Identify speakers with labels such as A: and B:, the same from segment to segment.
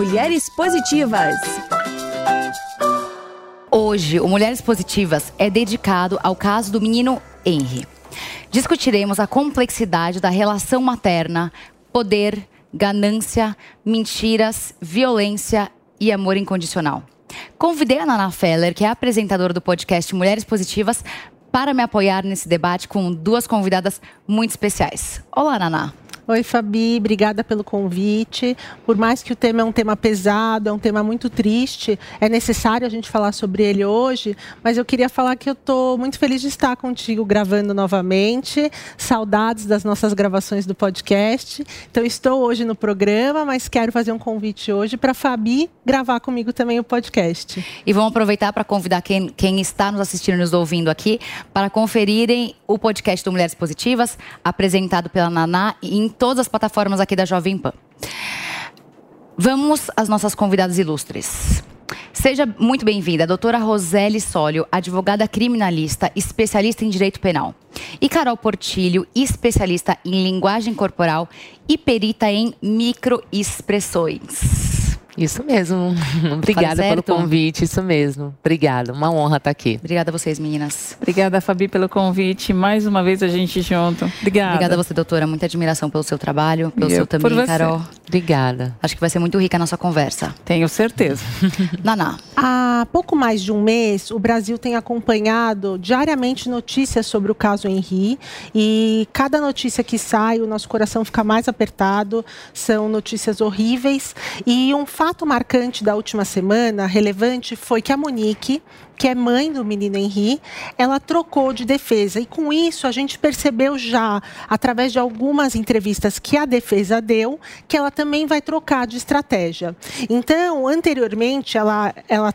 A: Mulheres Positivas.
B: Hoje, o Mulheres Positivas é dedicado ao caso do menino Henry. Discutiremos a complexidade da relação materna, poder, ganância, mentiras, violência e amor incondicional. Convidei a Nana Feller, que é apresentadora do podcast Mulheres Positivas, para me apoiar nesse debate com duas convidadas muito especiais. Olá, Naná.
C: Oi, Fabi, obrigada pelo convite. Por mais que o tema é um tema pesado, é um tema muito triste, é necessário a gente falar sobre ele hoje, mas eu queria falar que eu estou muito feliz de estar contigo gravando novamente. Saudades das nossas gravações do podcast. Então, estou hoje no programa, mas quero fazer um convite hoje para a Fabi gravar comigo também o podcast.
B: E vamos aproveitar para convidar quem, quem está nos assistindo e nos ouvindo aqui para conferirem o podcast do Mulheres Positivas, apresentado pela Naná em todas as plataformas aqui da Jovem Pan. Vamos às nossas convidadas ilustres. Seja muito bem-vinda, doutora Roseli Sólio, advogada criminalista, especialista em direito penal. E Carol Portilho, especialista em linguagem corporal e perita em microexpressões.
D: Isso mesmo. Obrigada pelo convite, isso mesmo. Obrigada, uma honra estar aqui.
B: Obrigada a vocês, meninas.
E: Obrigada, Fabi, pelo convite. Mais uma vez a gente junto. Obrigada.
B: Obrigada a você, doutora. Muita admiração pelo seu trabalho, pelo Eu, seu também, Carol.
D: Obrigada.
B: Acho que vai ser muito rica a nossa conversa.
E: Tenho certeza.
B: Naná.
C: Há pouco mais de um mês, o Brasil tem acompanhado diariamente notícias sobre o caso Henri. E cada notícia que sai, o nosso coração fica mais apertado. São notícias horríveis. E um fato marcante da última semana, relevante, foi que a Monique que é mãe do menino Henri, ela trocou de defesa. E com isso, a gente percebeu já, através de algumas entrevistas que a defesa deu, que ela também vai trocar de estratégia. Então, anteriormente, ela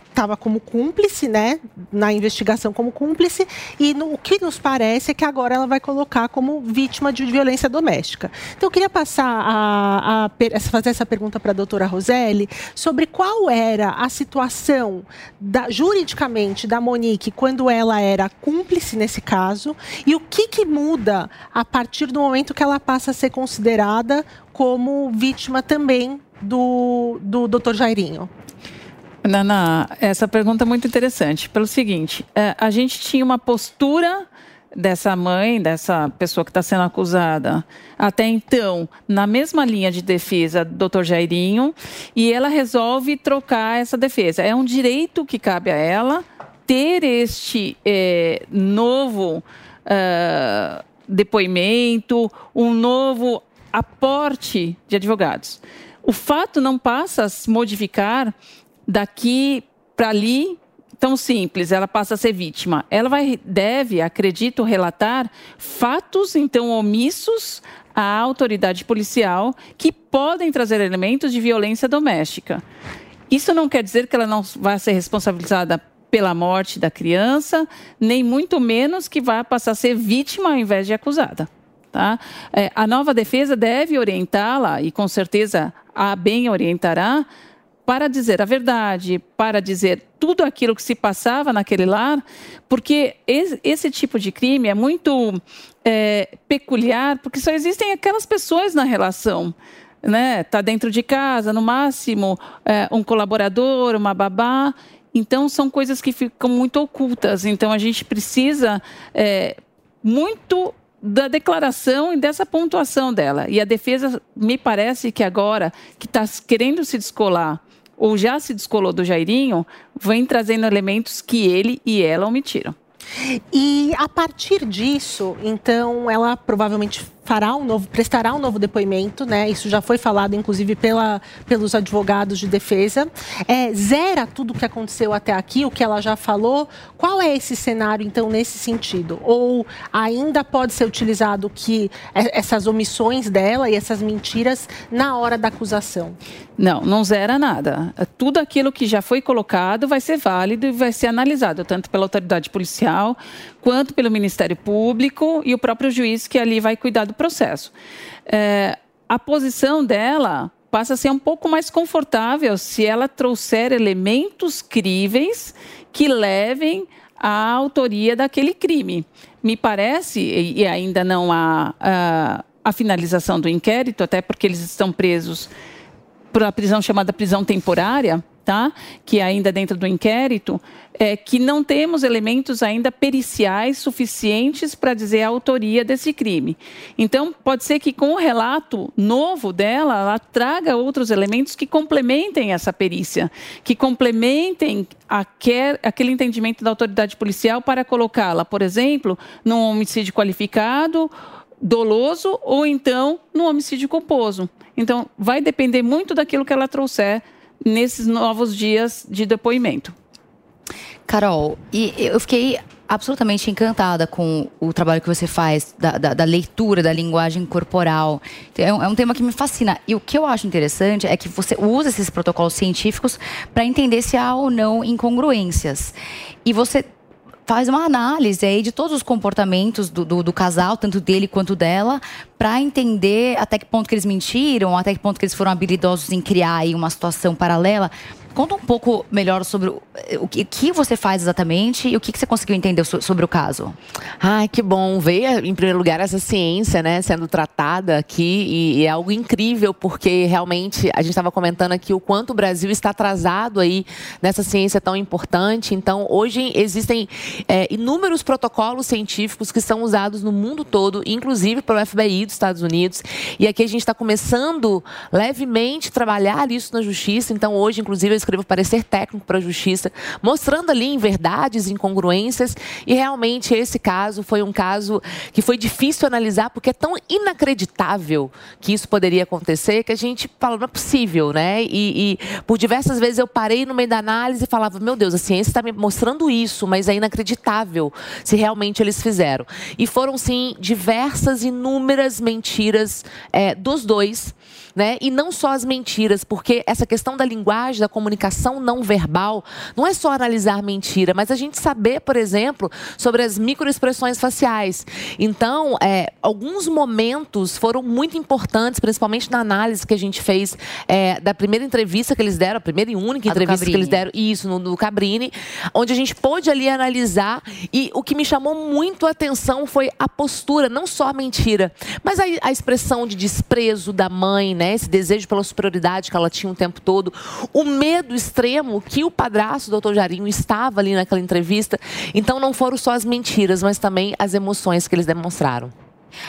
C: estava como cúmplice, né, na investigação como cúmplice, e no, o que nos parece é que agora ela vai colocar como vítima de violência doméstica. Então, eu queria passar a, a fazer essa pergunta para a doutora Roseli sobre qual era a situação da, juridicamente da Monique quando ela era cúmplice nesse caso e o que, que muda a partir do momento que ela passa a ser considerada como vítima também do, do Dr. Jairinho?
E: Nana, essa pergunta é muito interessante. Pelo seguinte, é, a gente tinha uma postura dessa mãe, dessa pessoa que está sendo acusada, até então, na mesma linha de defesa do Dr. Jairinho, e ela resolve trocar essa defesa. É um direito que cabe a ela ter este é, novo uh, depoimento, um novo aporte de advogados. O fato não passa a se modificar daqui para ali tão simples, ela passa a ser vítima. Ela vai, deve, acredito, relatar fatos então omissos à autoridade policial que podem trazer elementos de violência doméstica. Isso não quer dizer que ela não vai ser responsabilizada pela morte da criança, nem muito menos que vá passar a ser vítima ao invés de acusada. Tá? É, a nova defesa deve orientá-la, e com certeza a bem orientará, para dizer a verdade, para dizer tudo aquilo que se passava naquele lar, porque esse, tipo de crime é muito é, peculiar, porque só existem aquelas pessoas na relação. Né? Tá dentro de casa, no máximo, é, um colaborador, uma babá, então, são coisas que ficam muito ocultas. Então, a gente precisa é, muito da declaração e dessa pontuação dela. E a defesa, me parece que agora, que está querendo se descolar, ou já se descolou do Jairinho, vem trazendo elementos que ele e ela omitiram.
C: E a partir disso, então, ela provavelmente fará um novo, prestará um novo depoimento, né? Isso já foi falado, inclusive, pela, pelos advogados de defesa. É, zera tudo o que aconteceu até aqui, o que ela já falou. Qual é esse cenário, então, nesse sentido? Ou ainda pode ser utilizado que é, essas omissões dela e essas mentiras na hora da acusação?
E: Não, não zera nada. Tudo aquilo que já foi colocado vai ser válido e vai ser analisado, tanto pela autoridade policial quanto pelo Ministério Público e o próprio juiz que ali vai cuidar do processo. É, a posição dela passa a ser um pouco mais confortável se ela trouxer elementos críveis que levem à autoria daquele crime. Me parece, e ainda não há a, a finalização do inquérito, até porque eles estão presos por uma prisão chamada prisão temporária, tá? que ainda dentro do inquérito, é que não temos elementos ainda periciais suficientes para dizer a autoria desse crime. Então, pode ser que com o relato novo dela, ela traga outros elementos que complementem essa perícia, que complementem aquel, aquele entendimento da autoridade policial para colocá-la, por exemplo, num homicídio qualificado doloso ou então no homicídio culposo. Então, vai depender muito daquilo que ela trouxer nesses novos dias de depoimento.
B: Carol, e eu fiquei absolutamente encantada com o trabalho que você faz da, da, da leitura da linguagem corporal. É um, é um, tema que me fascina. E o que eu acho interessante é que você usa esses protocolos científicos para entender se há ou não incongruências. E você faz uma análise aí de todos os comportamentos do, do, do casal, tanto dele quanto dela, para entender até que ponto que eles mentiram, até que ponto que eles foram habilidosos em criar aí uma situação paralela. Conta um pouco melhor sobre o, o que, que, você faz exatamente e o que, que você conseguiu entender so, sobre o caso.
D: Ai, que bom ver, em primeiro lugar, essa ciência né, sendo tratada aqui e, e é algo incrível, porque realmente a gente estava comentando aqui o quanto o Brasil está atrasado aí nessa ciência tão importante. Então, hoje existem é, inúmeros protocolos científicos que são usados no mundo todo, inclusive pelo FBI dos Estados Unidos. E aqui a gente está começando levemente trabalhar isso na justiça. Então, hoje, inclusive, escrevo parecer técnico para a justiça, mostrando ali inverdades, incongruências, e realmente esse caso foi um caso que foi difícil analisar, porque é tão inacreditável que isso poderia acontecer, que a gente falou, não é possível, né? E, e por diversas vezes eu parei no meio da análise e falava, meu Deus, a ciência está me mostrando isso, mas é inacreditável se realmente eles fizeram. E foram, sim, diversas, inúmeras mentiras é, dos dois, né? E não só as mentiras, porque essa questão da linguagem, da comunicação não verbal, não é só analisar mentira, mas a gente saber, por exemplo, sobre as microexpressões faciais. Então, é, alguns momentos foram muito importantes, principalmente na análise que a gente fez é, da primeira entrevista que eles deram, a primeira e única entrevista que eles deram, isso, no, no Cabrini, onde a gente pôde ali analisar e o que me chamou muito a atenção foi a postura, não só a mentira, mas a, a expressão de desprezo da mãe, né? Né? Esse desejo pela superioridade que ela tinha o tempo todo, o medo extremo que o padrasto, doutor Jarinho, estava ali naquela entrevista. Então não foram só as mentiras, mas também as emoções que eles demonstraram.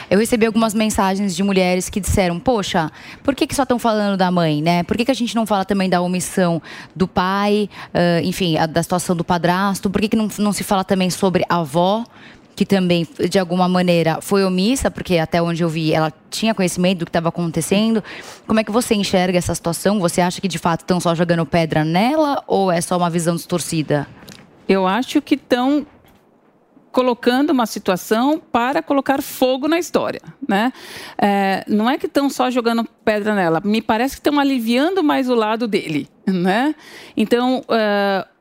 B: Eu recebi algumas mensagens de mulheres que disseram: Poxa, por que, que só estão falando da mãe, né? Por que, que a gente não fala também da omissão do pai, uh, enfim, a, da situação do padrasto? Por que, que não, não se fala também sobre a avó? Que também, de alguma maneira, foi omissa, porque até onde eu vi, ela tinha conhecimento do que estava acontecendo. Como é que você enxerga essa situação? Você acha que de fato estão só jogando pedra nela ou é só uma visão distorcida?
E: Eu acho que estão colocando uma situação para colocar fogo na história, né? É, não é que estão só jogando pedra nela. Me parece que estão aliviando mais o lado dele, né? Então uh,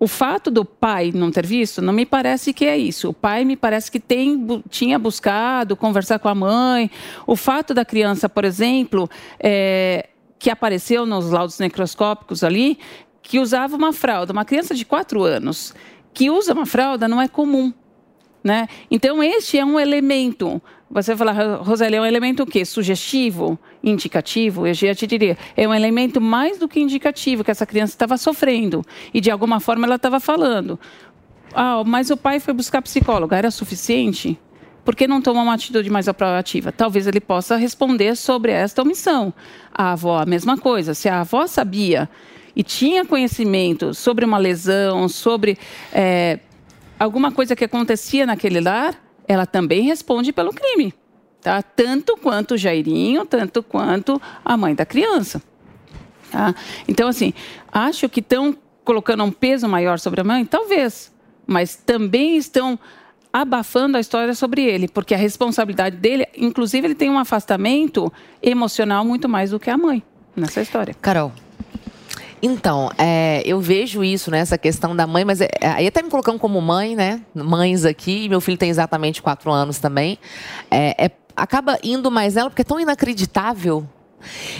E: o fato do pai não ter visto, não me parece que é isso. O pai me parece que tem, tinha buscado conversar com a mãe. O fato da criança, por exemplo, é, que apareceu nos laudos necroscópicos ali, que usava uma fralda, uma criança de quatro anos que usa uma fralda não é comum. Né? Então, este é um elemento você vai falar, Roseli, é um elemento o quê? Sugestivo? Indicativo? Eu já te diria, é um elemento mais do que indicativo, que essa criança estava sofrendo. E de alguma forma ela estava falando. Ah, mas o pai foi buscar psicólogo, era suficiente? Por que não tomar uma atitude mais proativa? Talvez ele possa responder sobre esta omissão. A avó, a mesma coisa. Se a avó sabia e tinha conhecimento sobre uma lesão, sobre. É, alguma coisa que acontecia naquele lar, ela também responde pelo crime. Tá? Tanto quanto o Jairinho, tanto quanto a mãe da criança. Tá? Então, assim, acho que estão colocando um peso maior sobre a mãe? Talvez. Mas também estão abafando a história sobre ele, porque a responsabilidade dele, inclusive, ele tem um afastamento emocional muito mais do que a mãe nessa história.
B: Carol.
D: Então, é, eu vejo isso, né, essa questão da mãe, mas é, aí até me colocando como mãe, né? Mães aqui, meu filho tem exatamente quatro anos também. É, é, acaba indo mais nela, porque é tão inacreditável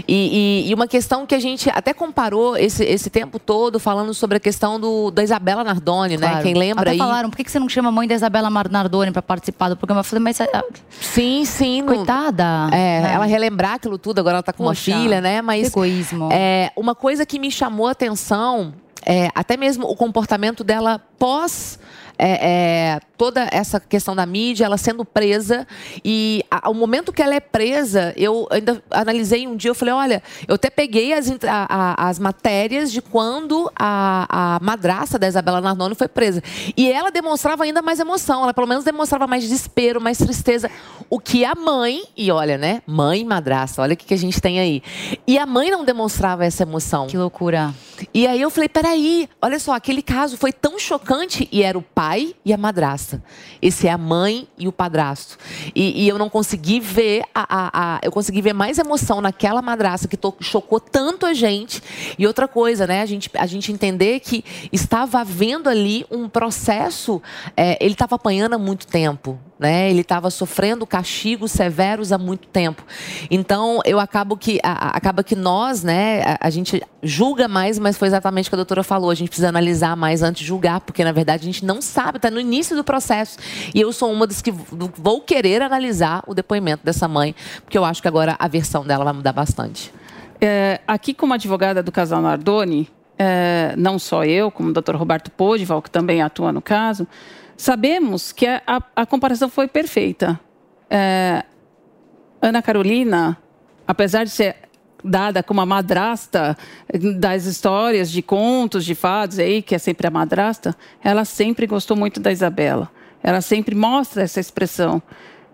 D: e, e, e, uma questão que a gente até comparou esse, esse tempo todo falando sobre a questão do, da Isabela Nardoni, né?
B: Claro.
D: né? Quem lembra
B: até
D: aí.
B: falaram, por que você não chama a mãe da Isabela Nardoni para participar do programa? Eu falei, mas. ah,
D: Sim, sim.
B: Coitada.
D: É, né? ela relembrar aquilo tudo, agora ela tá com Poxa, uma filha, né? Mas.
B: Egoísmo.
D: É, uma coisa que me chamou a atenção é até mesmo o comportamento dela pós é, é, toda essa questão da mídia, ela sendo presa. E ao momento que ela é presa, eu ainda analisei um dia, eu falei, olha, eu até peguei as, a, a, as matérias de quando a, a madraça da Isabela Nardoni foi presa. E ela demonstrava ainda mais emoção, ela pelo menos demonstrava mais desespero, mais tristeza. O que a mãe, e olha, né? Mãe e madraça, olha o que, que a gente tem aí. E a mãe não demonstrava essa emoção.
B: Que loucura.
D: E aí eu falei, peraí, olha só, aquele caso foi tão chocante e era o pai e a madrasta. Esse é a mãe e o padrasto. E, e eu não consegui ver a, a, a, eu consegui ver mais emoção naquela madrasta que to, chocou tanto a gente. E outra coisa, né? A gente, a gente entender que estava havendo ali um processo. É, ele estava apanhando há muito tempo né? Ele estava sofrendo castigos severos há muito tempo. Então, eu acabo que a, acaba que nós, né, a, a, gente julga mais, mas foi exatamente o que a doutora falou. A gente precisa analisar mais antes de julgar, porque na verdade a gente não sabe, está no início do processo. E eu sou uma das que vou querer analisar o depoimento dessa mãe, porque eu acho que agora a versão dela vai mudar bastante.
E: É, aqui, como advogada do casal Nardoni, é, não só eu, como o doutor Roberto Podival, que também atua no caso, Sabemos que a, a, a comparação foi perfeita. É, Ana Carolina, apesar de ser dada como a madrasta das histórias de contos, de fados aí, que é sempre a madrasta, ela sempre gostou muito da Isabela. Ela sempre mostra essa expressão.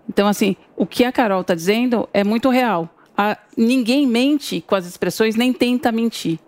E: Então, assim, o que a Carol está dizendo é muito real. A, ninguém mente com as expressões, nem tenta mentir.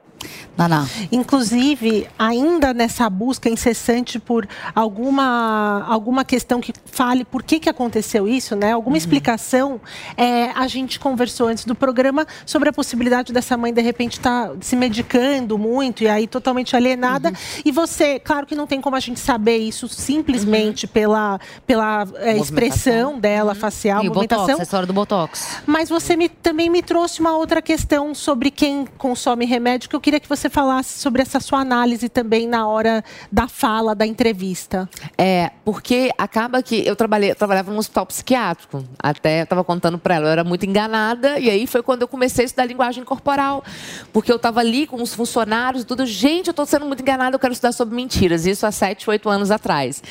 C: Naná. Inclusive, ainda nessa busca incessante por alguma, alguma questão que fale por que, que aconteceu isso, né? Alguma uhum. explicação, é, a gente conversou antes do programa sobre a possibilidade dessa mãe, de repente, estar tá se medicando muito e aí totalmente alienada. Uhum. E você, claro que não tem como a gente saber isso simplesmente uhum. pela, pela é, expressão dela, uhum. facial,
B: e
C: movimentação.
B: Botox, a história do Botox.
C: Mas você me, também me trouxe uma outra questão sobre quem consome remédio que eu queria que você falasse sobre essa sua análise também na hora da fala, da entrevista.
D: É, porque acaba que eu trabalhei, eu trabalhava num hospital psiquiátrico. Até estava contando para ela, eu era muito enganada e aí foi quando eu comecei a estudar linguagem corporal, porque eu estava ali com os funcionários e tudo, gente, eu estou sendo muito enganada, eu quero estudar sobre mentiras. Isso há sete, oito anos atrás.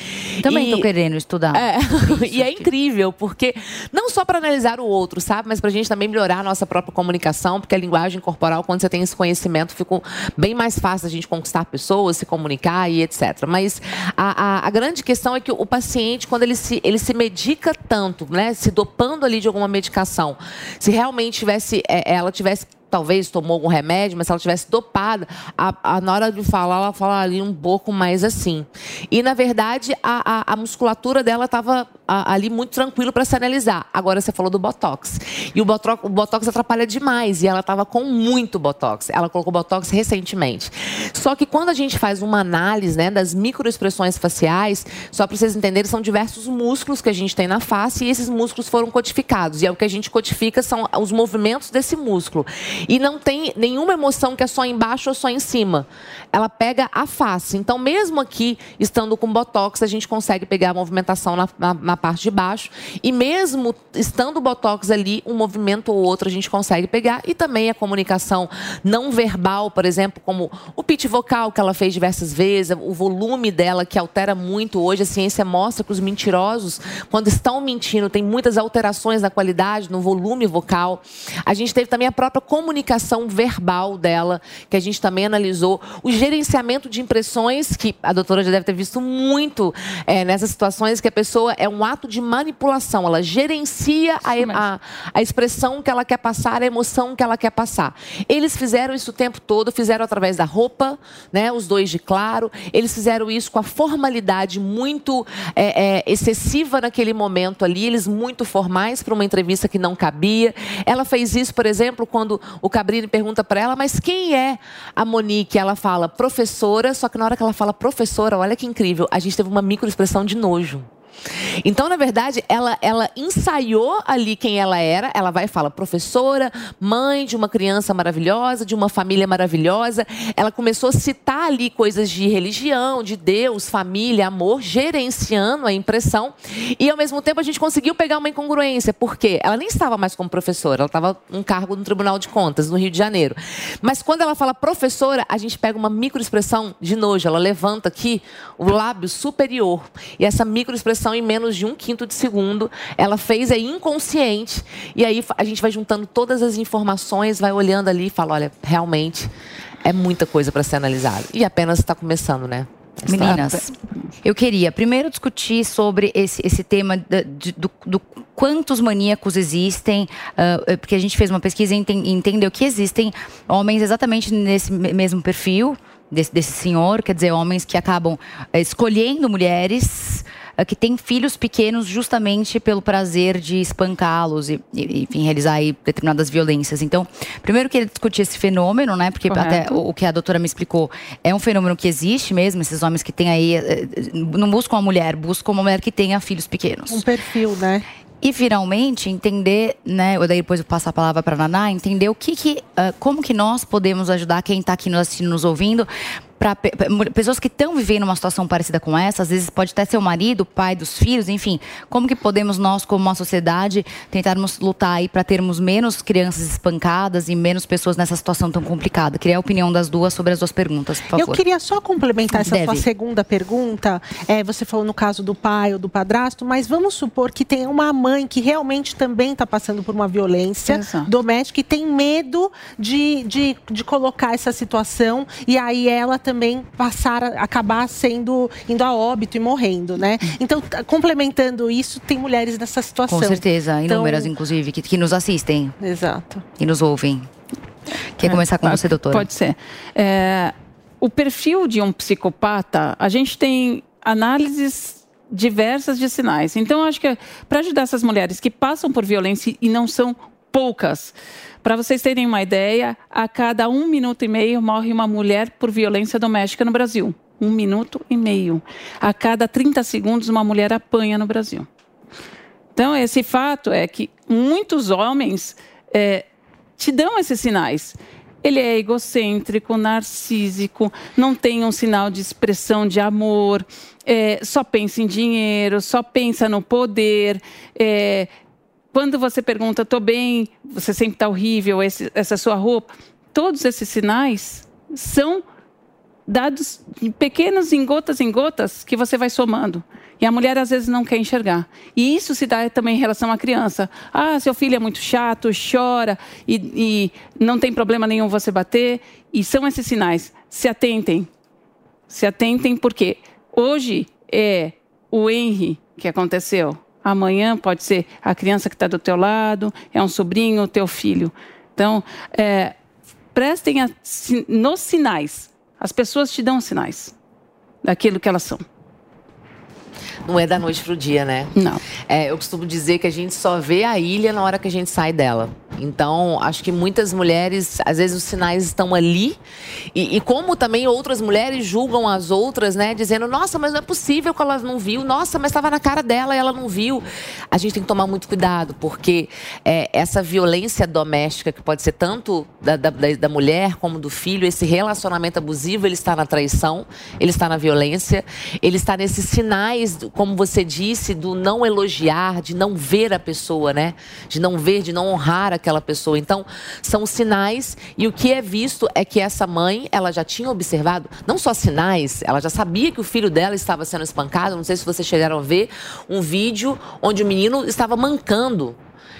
B: Também estou querendo estudar.
D: É, e é incrível, porque não só para analisar o outro, sabe, mas para a gente também melhorar a nossa própria comunicação, porque a linguagem corporal, quando você tem esse conhecimento, fica bem mais fácil a gente conquistar pessoas, se comunicar e etc. Mas a, a, a, grande questão é que o paciente, quando ele se, ele se medica tanto, né, se dopando ali de alguma medicação, se realmente tivesse, é, ela tivesse talvez tomou algum remédio, mas se ela tivesse dopada, a, a, na hora de falar, ela falaria um pouco mais assim. E, na verdade, a, a, a musculatura dela estava ali muito tranquilo para se analisar. Agora você falou do Botox. E o Botox, o Botox atrapalha demais. E ela estava com muito Botox. Ela colocou Botox recentemente. Só que quando a gente faz uma análise né, das microexpressões faciais, só para vocês entenderem, são diversos músculos que a gente tem na face e esses músculos foram codificados. E é o que a gente codifica são os movimentos desse músculo. E não tem nenhuma emoção que é só embaixo ou só em cima. Ela pega a face. Então, mesmo aqui, estando com botox, a gente consegue pegar a movimentação na, na, na parte de baixo. E mesmo estando o botox ali, um movimento ou outro a gente consegue pegar. E também a comunicação não verbal, por exemplo, como o pitch vocal que ela fez diversas vezes, o volume dela que altera muito hoje. A ciência mostra que os mentirosos, quando estão mentindo, tem muitas alterações na qualidade, no volume vocal. A gente teve também a própria comunicação verbal dela, que a gente também analisou. O gerenciamento de impressões, que a doutora já deve ter visto muito é, nessas situações, que a pessoa é um ato de manipulação. Ela gerencia a, a, a expressão que ela quer passar, a emoção que ela quer passar. Eles fizeram isso o tempo todo, fizeram através da roupa, né, os dois de claro. Eles fizeram isso com a formalidade muito é, é, excessiva naquele momento ali, eles muito formais para uma entrevista que não cabia. Ela fez isso, por exemplo, quando o Cabrini pergunta para ela, mas quem é a Monique? Ela fala professora, só que na hora que ela fala professora, olha que incrível, a gente teve uma microexpressão de nojo. Então, na verdade, ela, ela ensaiou ali quem ela era. Ela vai e fala, professora, mãe de uma criança maravilhosa, de uma família maravilhosa. Ela começou a citar ali coisas de religião, de Deus, família, amor, gerenciando a impressão. E, ao mesmo tempo, a gente conseguiu pegar uma incongruência, porque ela nem estava mais como professora, ela estava um cargo no Tribunal de Contas, no Rio de Janeiro. Mas quando ela fala professora, a gente pega uma microexpressão de nojo. Ela levanta aqui o lábio superior. E essa microexpressão em menos de um quinto de segundo. Ela fez, é inconsciente. E aí a gente vai juntando todas as informações, vai olhando ali e fala: olha, realmente é muita coisa para ser analisada. E apenas está começando, né?
B: Meninas, eu queria primeiro discutir sobre esse, esse tema do, quantos maníacos existem, uh, porque a gente fez uma pesquisa e entendeu que existem homens exatamente nesse mesmo perfil desse, desse senhor, quer dizer, homens que acabam uh, escolhendo mulheres eh, que têm filhos pequenos justamente pelo prazer de espancá-los e, e, enfim, realizar aí determinadas violências. Então, primeiro que ele discutir esse fenômeno, né? Porque Correto. até o, o, que a doutora me explicou é um fenômeno que existe mesmo, esses homens que têm aí, eh, não buscam uma mulher, buscam uma mulher que tenha filhos pequenos.
C: Um perfil, né?
B: E finalmente entender, né, eu daí depois eu passo a palavra para Naná, entender o que que, uh, como que nós podemos ajudar quem está aqui nos assistindo, nos ouvindo, para pessoas que estão vivendo uma situação parecida com essa, às vezes pode até ser o marido, o pai dos filhos, enfim, como que podemos nós, como uma sociedade, tentarmos lutar aí para termos menos crianças espancadas e menos pessoas nessa situação tão complicada? Queria a opinião das duas sobre as duas perguntas, por favor.
C: Eu queria só complementar essa Deve. sua segunda pergunta. É, você falou no caso do pai ou do padrasto, mas vamos supor que tem uma mãe que realmente também está passando por uma violência Exato. doméstica e tem medo de, de, de colocar essa situação e aí ela também passar, a, acabar sendo, indo a óbito e morrendo, né? Então, complementando isso, tem mulheres nessa situação.
B: Com certeza, então, inúmeras, então, inclusive, que, que nos assistem.
C: Exato.
B: E nos ouvem. Quer é, começar com você, doutora?
E: Pode ser. É, o perfil de um psicopata, a gente tem análises diversas de sinais. Então, acho que para ajudar essas mulheres que passam por violência e não são poucas, para vocês terem uma ideia, a cada um minuto e meio morre uma mulher por violência doméstica no Brasil. Um minuto e meio. A cada 30 segundos, uma mulher apanha no Brasil. Então, esse fato é que muitos homens é, te dão esses sinais. Ele é egocêntrico, narcísico, não tem um sinal de expressão de amor, é, só pensa em dinheiro, só pensa no poder, é, quando você pergunta, estou bem, você sempre está horrível, esse, essa sua roupa, todos esses sinais são dados pequenos em gotas em gotas que você vai somando. E a mulher às vezes não quer enxergar. E isso se dá também em relação à criança. Ah, seu filho é muito chato, chora e, e não tem problema nenhum você bater. E são esses sinais. Se atentem. Se atentem porque hoje é o Henry que aconteceu. Amanhã pode ser a criança que está do teu lado, é um sobrinho, o teu filho. Então, é, prestem a, nos sinais. As pessoas te dão sinais daquilo que elas são.
D: Não é da noite para o dia, né?
E: Não.
D: É, eu costumo dizer que a gente só vê a ilha na hora que a gente sai dela. Então, acho que muitas mulheres, às vezes os sinais estão ali. E, e, como também outras mulheres julgam as outras, né? Dizendo, nossa, mas não é possível que ela não viu. Nossa, mas estava na cara dela e ela não viu. A gente tem que tomar muito cuidado, porque é, essa violência doméstica, que pode ser tanto da, da, da mulher como do filho, esse relacionamento abusivo, ele está na traição, ele está na violência, ele está nesses sinais, como você disse, do não elogiar, de não ver a pessoa, né? De não ver, de não honrar aquela pessoa. Então, são sinais e o que é visto é que essa mãe, ela já tinha observado, não só sinais, ela já sabia que o filho dela estava sendo espancado. Não sei se vocês chegaram a ver um vídeo onde o menino estava mancando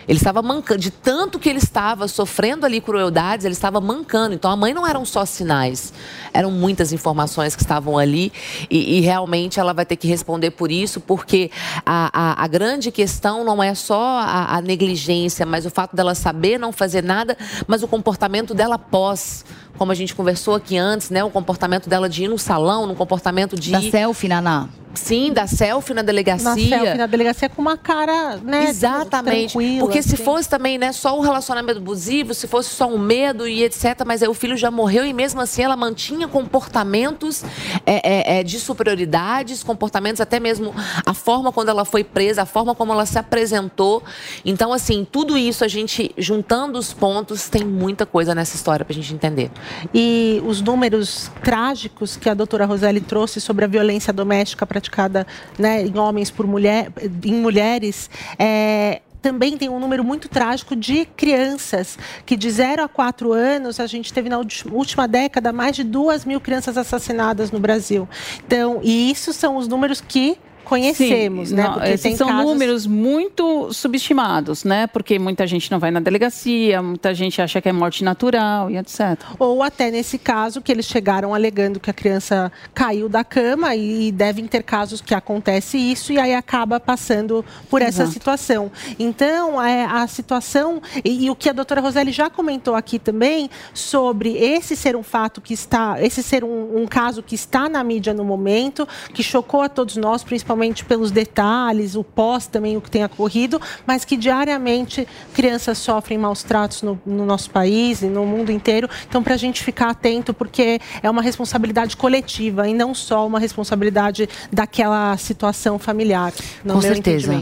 D: ele estava mancando, de tanto que ele estava sofrendo ali crueldades, ele estava mancando. Então a mãe não eram só sinais, eram muitas informações que estavam ali e, e realmente ela vai ter que responder por isso, porque a, a, a grande questão não é só a, a negligência, mas o fato dela saber não fazer nada, mas o comportamento dela pós como a gente conversou aqui antes, né? O comportamento dela de ir no salão, no comportamento de.
B: Da selfie, Naná.
D: Sim, da selfie na delegacia. Na
C: selfie na delegacia com uma cara, né?
D: Exatamente. Porque se assim. fosse também, né, só o relacionamento abusivo, se fosse só um medo e etc., mas aí o filho já morreu e mesmo assim ela mantinha comportamentos é, é, é, de superioridades, comportamentos até mesmo a forma quando ela foi presa, a forma como ela se apresentou. Então, assim, tudo isso a gente juntando os pontos, tem muita coisa nessa história pra gente entender.
C: E os números trágicos que a doutora Roseli trouxe sobre a violência doméstica praticada né, em homens por mulher, em mulheres, é, também tem um número muito trágico de crianças, que de 0 a 4 anos, a gente teve na última década mais de 2 mil crianças assassinadas no Brasil. Então, e isso são os números que conhecemos,
E: Sim,
C: né?
E: Não, esses são casos... números muito subestimados, né? Porque muita gente não vai na delegacia, muita gente acha que é morte natural e etc.
C: Ou até nesse caso que eles chegaram alegando que a criança caiu da cama e devem ter casos que acontece isso e aí acaba passando por essa Exato. situação. Então, é, a situação e, e, o que a doutora Roseli já comentou aqui também sobre esse ser um fato que está, esse ser um, um caso que está na mídia no momento, que chocou a todos nós, principalmente principalmente pelos detalhes, o pós também, o que tem ocorrido, mas que diariamente crianças sofrem maus tratos no, no nosso país e no mundo inteiro. Então, para a gente ficar atento, porque é uma responsabilidade coletiva e não só uma responsabilidade daquela situação familiar, no
B: Com certeza.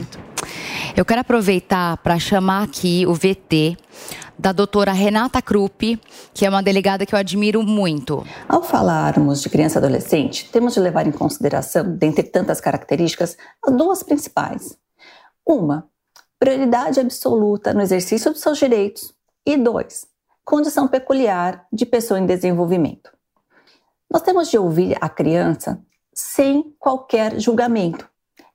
B: Eu quero aproveitar para chamar aqui o VT da doutora Renata Krupp, que é uma delegada que eu admiro muito.
A: Ao falarmos de criança e adolescente, temos de levar em consideração, dentre tantas características, as duas principais. Uma, prioridade absoluta no exercício dos seus direitos. E dois, condição peculiar de pessoa em desenvolvimento. Nós temos de ouvir a criança sem qualquer julgamento.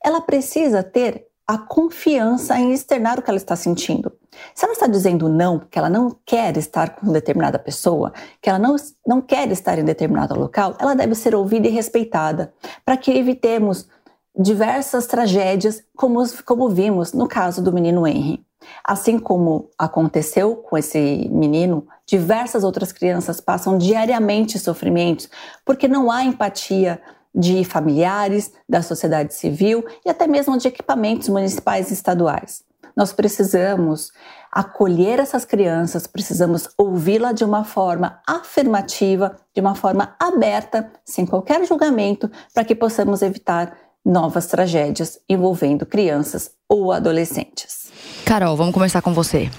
A: Ela precisa ter a confiança em externar o que ela está sentindo. Se ela está dizendo não, que ela não quer estar com determinada pessoa, que ela não, não quer estar em determinado local, ela deve ser ouvida e respeitada, para que evitemos diversas tragédias, como, como vimos no caso do menino Henry. Assim como aconteceu com esse menino, diversas outras crianças passam diariamente sofrimentos, porque não há empatia de familiares, da sociedade civil e até mesmo de equipamentos municipais e estaduais. Nós precisamos acolher essas crianças, precisamos ouvi-la de uma forma afirmativa, de uma forma aberta, sem qualquer julgamento, para que possamos evitar novas tragédias envolvendo crianças ou adolescentes.
B: Carol, vamos começar com você.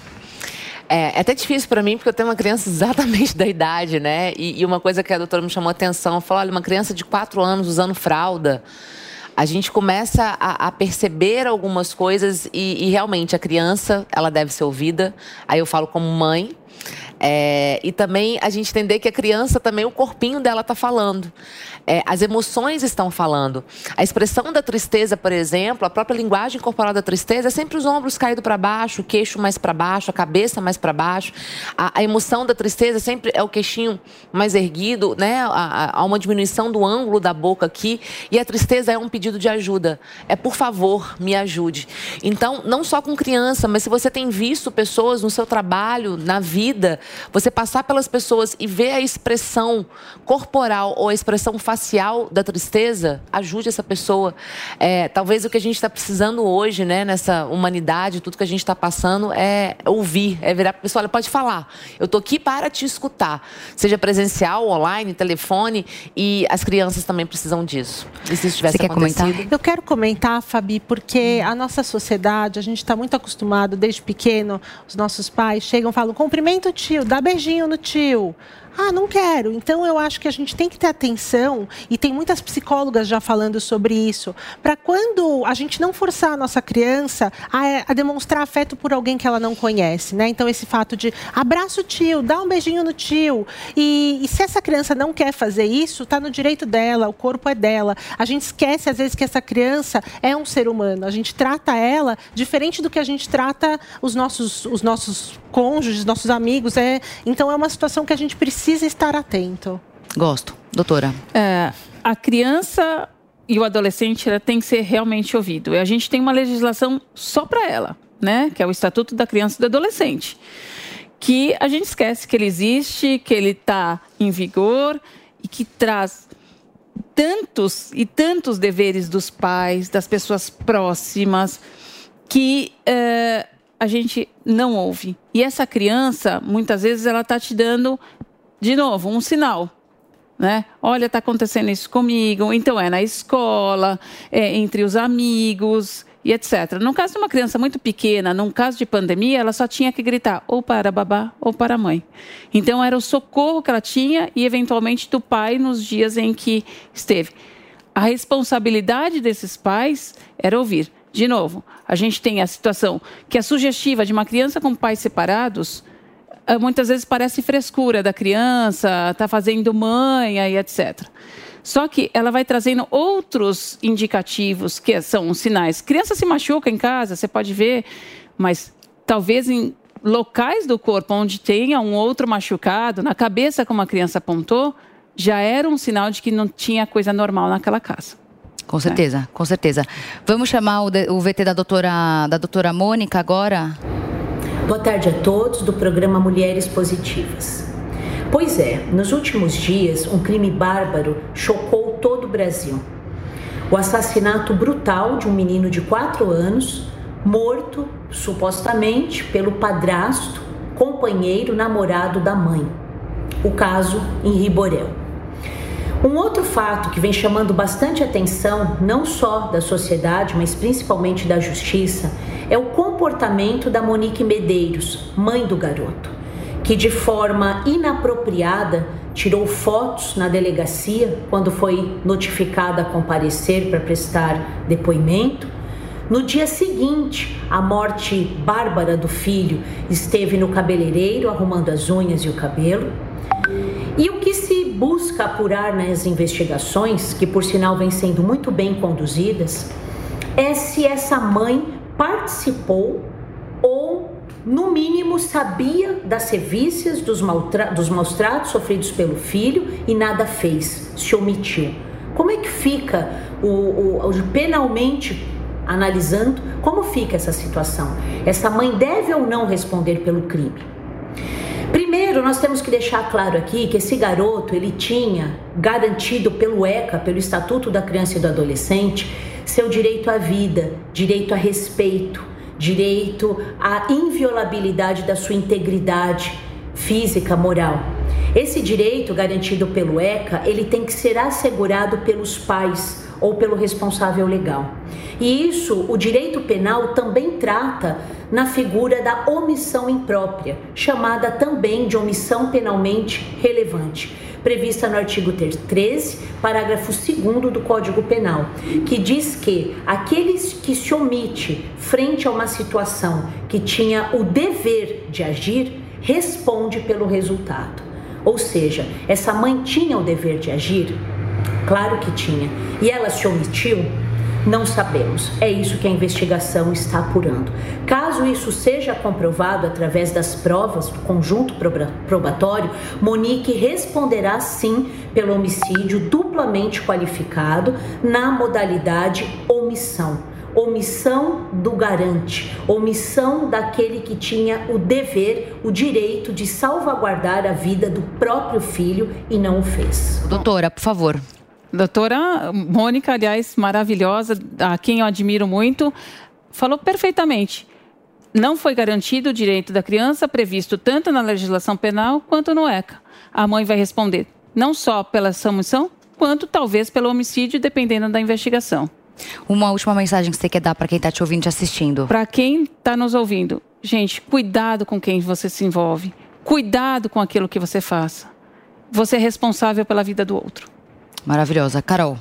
D: É, é até difícil para mim, porque eu tenho uma criança exatamente da idade, né? E, e uma coisa que a doutora me chamou a atenção, falou, olha, uma criança de 4 anos usando fralda, a gente começa a, a perceber algumas coisas e, e, realmente a criança, ela deve ser ouvida. Aí eu falo como mãe, é, e também a gente entender que a criança também, o corpinho dela está falando. É, as emoções estão falando. A expressão da tristeza, por exemplo, a própria linguagem corporal da tristeza é sempre os ombros caídos para baixo, o queixo mais para baixo, a cabeça mais para baixo. A, a, emoção da tristeza sempre é o queixinho mais erguido, né? Há, uma diminuição do ângulo da boca aqui. E a tristeza é um pedido de ajuda. É por favor, me ajude. Então, não só com criança, mas se você tem visto pessoas no seu trabalho, na vida, vida, você passar pelas pessoas e ver a expressão corporal ou a expressão facial da tristeza, ajude essa pessoa. É, talvez o que a gente está precisando hoje, né, nessa humanidade, tudo que a gente está passando, é ouvir, é virar para a pessoa, olha, pode falar. Eu estou aqui para te escutar, seja presencial, online, telefone, e as crianças também precisam disso. E se isso tivesse
B: Você
D: acontecido?
B: comentar?
C: Eu quero comentar, Fabi, porque a nossa sociedade, a gente está muito acostumado desde pequeno, os nossos pais chegam e falam: cumprimenta o tio, dá beijinho no tio. Ah, não quero. Então eu acho que a gente tem que ter atenção, e tem muitas psicólogas já falando sobre isso, para quando a gente não forçar a nossa criança a, a demonstrar afeto por alguém que ela não conhece, né? Então esse fato de abraça o tio, dá um beijinho no tio. E, e se essa criança não quer fazer isso, está no direito dela, o corpo é dela. A gente esquece às vezes que essa criança é um ser humano. A gente trata ela diferente do que a gente trata os nossos, os nossos cônjuges, nossos amigos. É, então é uma situação que a gente precisa estar atento.
B: Gosto. Doutora.
E: É, a criança e o adolescente ela tem que ser realmente ouvido. E a gente tem uma legislação só para ela, né? Que é o Estatuto da Criança e do Adolescente. Que a gente esquece que ele existe, que ele está em vigor e que traz tantos e tantos deveres dos pais, das pessoas próximas, que é, a gente não ouve. E essa criança, muitas vezes, ela está te dando, de novo, um sinal. Né? Olha, está acontecendo isso comigo. Então, é na escola, é entre os amigos e etc. No caso de uma criança muito pequena, num caso de pandemia, ela só tinha que gritar ou para a babá ou para a mãe. Então, era o socorro que ela tinha e, eventualmente, do pai nos dias em que esteve. A responsabilidade desses pais era ouvir. De novo, a gente tem a situação que é sugestiva de uma criança com pais separados, muitas vezes parece frescura da criança, está fazendo manha e etc. Só que ela vai trazendo outros indicativos que são sinais. Criança se machuca em casa, você pode ver, mas talvez em locais do corpo onde tenha um outro machucado, na cabeça como a criança apontou, já era um sinal de que não tinha coisa normal naquela casa.
B: Com certeza, com certeza. Vamos chamar o VT da doutora, da doutora Mônica agora?
F: Boa tarde a todos do programa Mulheres Positivas. Pois é, nos últimos dias, um crime bárbaro chocou todo o Brasil. O assassinato brutal de um menino de 4 anos, morto supostamente pelo padrasto, companheiro, namorado da mãe. O caso em Riborel. Um outro fato que vem chamando bastante atenção, não só da sociedade, mas principalmente da justiça, é o comportamento da Monique Medeiros, mãe do garoto, que de forma inapropriada tirou fotos na delegacia quando foi notificada a comparecer para prestar depoimento. No dia seguinte, a morte bárbara do filho esteve no cabeleireiro arrumando as unhas e o cabelo. E o que se busca apurar nas investigações, que por sinal vêm sendo muito bem conduzidas, é se essa mãe participou ou, no mínimo, sabia das sevícias, dos, dos maus tratos sofridos pelo filho e nada fez, se omitiu. Como é que fica, o, o, o- penalmente analisando, como fica essa situação? Essa mãe deve ou não responder pelo crime? Primeiro, nós temos que deixar claro aqui que esse garoto, ele tinha garantido pelo ECA, pelo Estatuto da Criança e do Adolescente, seu direito à vida, direito a respeito, direito à inviolabilidade da sua integridade física, moral. Esse direito garantido pelo ECA, ele tem que ser assegurado pelos pais ou pelo responsável legal. E isso, o direito penal também trata na figura da omissão imprópria, chamada também de omissão penalmente relevante, prevista no artigo 13, parágrafo 2 do Código Penal, que diz que aqueles que se omite frente a uma situação que tinha o dever de agir, responde pelo resultado. Ou seja, essa mãe tinha o dever de agir? Claro que tinha. E ela se omitiu? Não sabemos. É isso que a investigação está apurando. Caso isso seja comprovado através das provas do conjunto proba- probatório, Monique responderá sim pelo homicídio duplamente qualificado na modalidade omissão. Omissão do garante, omissão daquele que tinha o dever, o direito de salvaguardar a vida do próprio filho e não o fez.
B: Doutora, por favor.
E: Doutora Mônica, aliás, maravilhosa, a quem eu admiro muito, falou perfeitamente. Não foi garantido o direito da criança previsto tanto na legislação penal quanto no ECA. A mãe vai responder não só pela omissão, quanto talvez pelo homicídio, dependendo da investigação.
B: Uma última mensagem que você quer dar para quem está te ouvindo e te assistindo.
E: Para quem está nos ouvindo, gente, cuidado com quem você se envolve. Cuidado com aquilo que você faça. Você é responsável pela vida do outro.
B: Maravilhosa. Carol.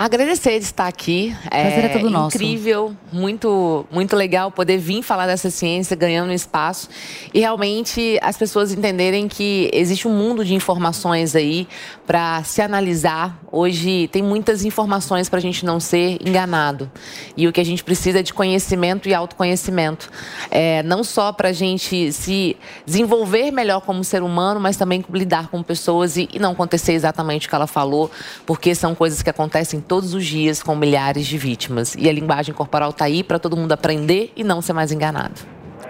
D: Agradecer de estar aqui.
B: Prazer é, é todo nosso.
D: Incrível, muito, muito legal poder vir falar dessa ciência, ganhando espaço e realmente as pessoas entenderem que existe um mundo de informações aí para se analisar. Hoje tem muitas informações para a gente não ser enganado e o que a gente precisa é de conhecimento e autoconhecimento, é, não só para a gente se desenvolver melhor como ser humano, mas também lidar com pessoas e, e não acontecer exatamente o que ela falou, porque são coisas que acontecem todos os dias com milhares de vítimas. E a linguagem corporal está aí para todo mundo aprender e não ser mais enganado.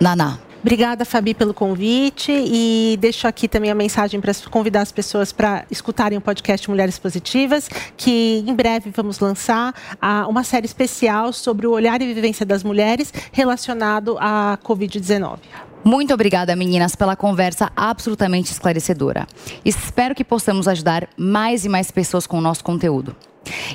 B: Naná.
C: Obrigada, Fabi, pelo convite e deixo aqui também a mensagem para convidar as pessoas para escutarem o podcast Mulheres Positivas, que em breve vamos lançar uma série especial sobre o olhar e vivência das mulheres relacionado à Covid-19.
B: Muito obrigada, meninas, pela conversa absolutamente esclarecedora. Espero que possamos ajudar mais e mais pessoas com o nosso conteúdo.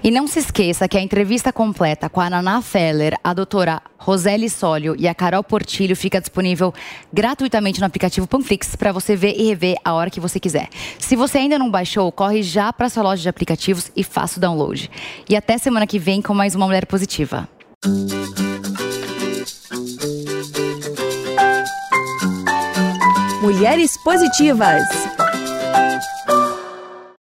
B: E não se esqueça que a entrevista completa com a Naná Feller, a doutora Roseli Sólio e a Carol Portilho fica disponível gratuitamente no aplicativo Panflix para você ver e rever a hora que você quiser. Se você ainda não baixou, corre já para sua loja de aplicativos e faça o download. E até semana que vem com mais uma Mulher Positiva.
G: Mulheres Positivas.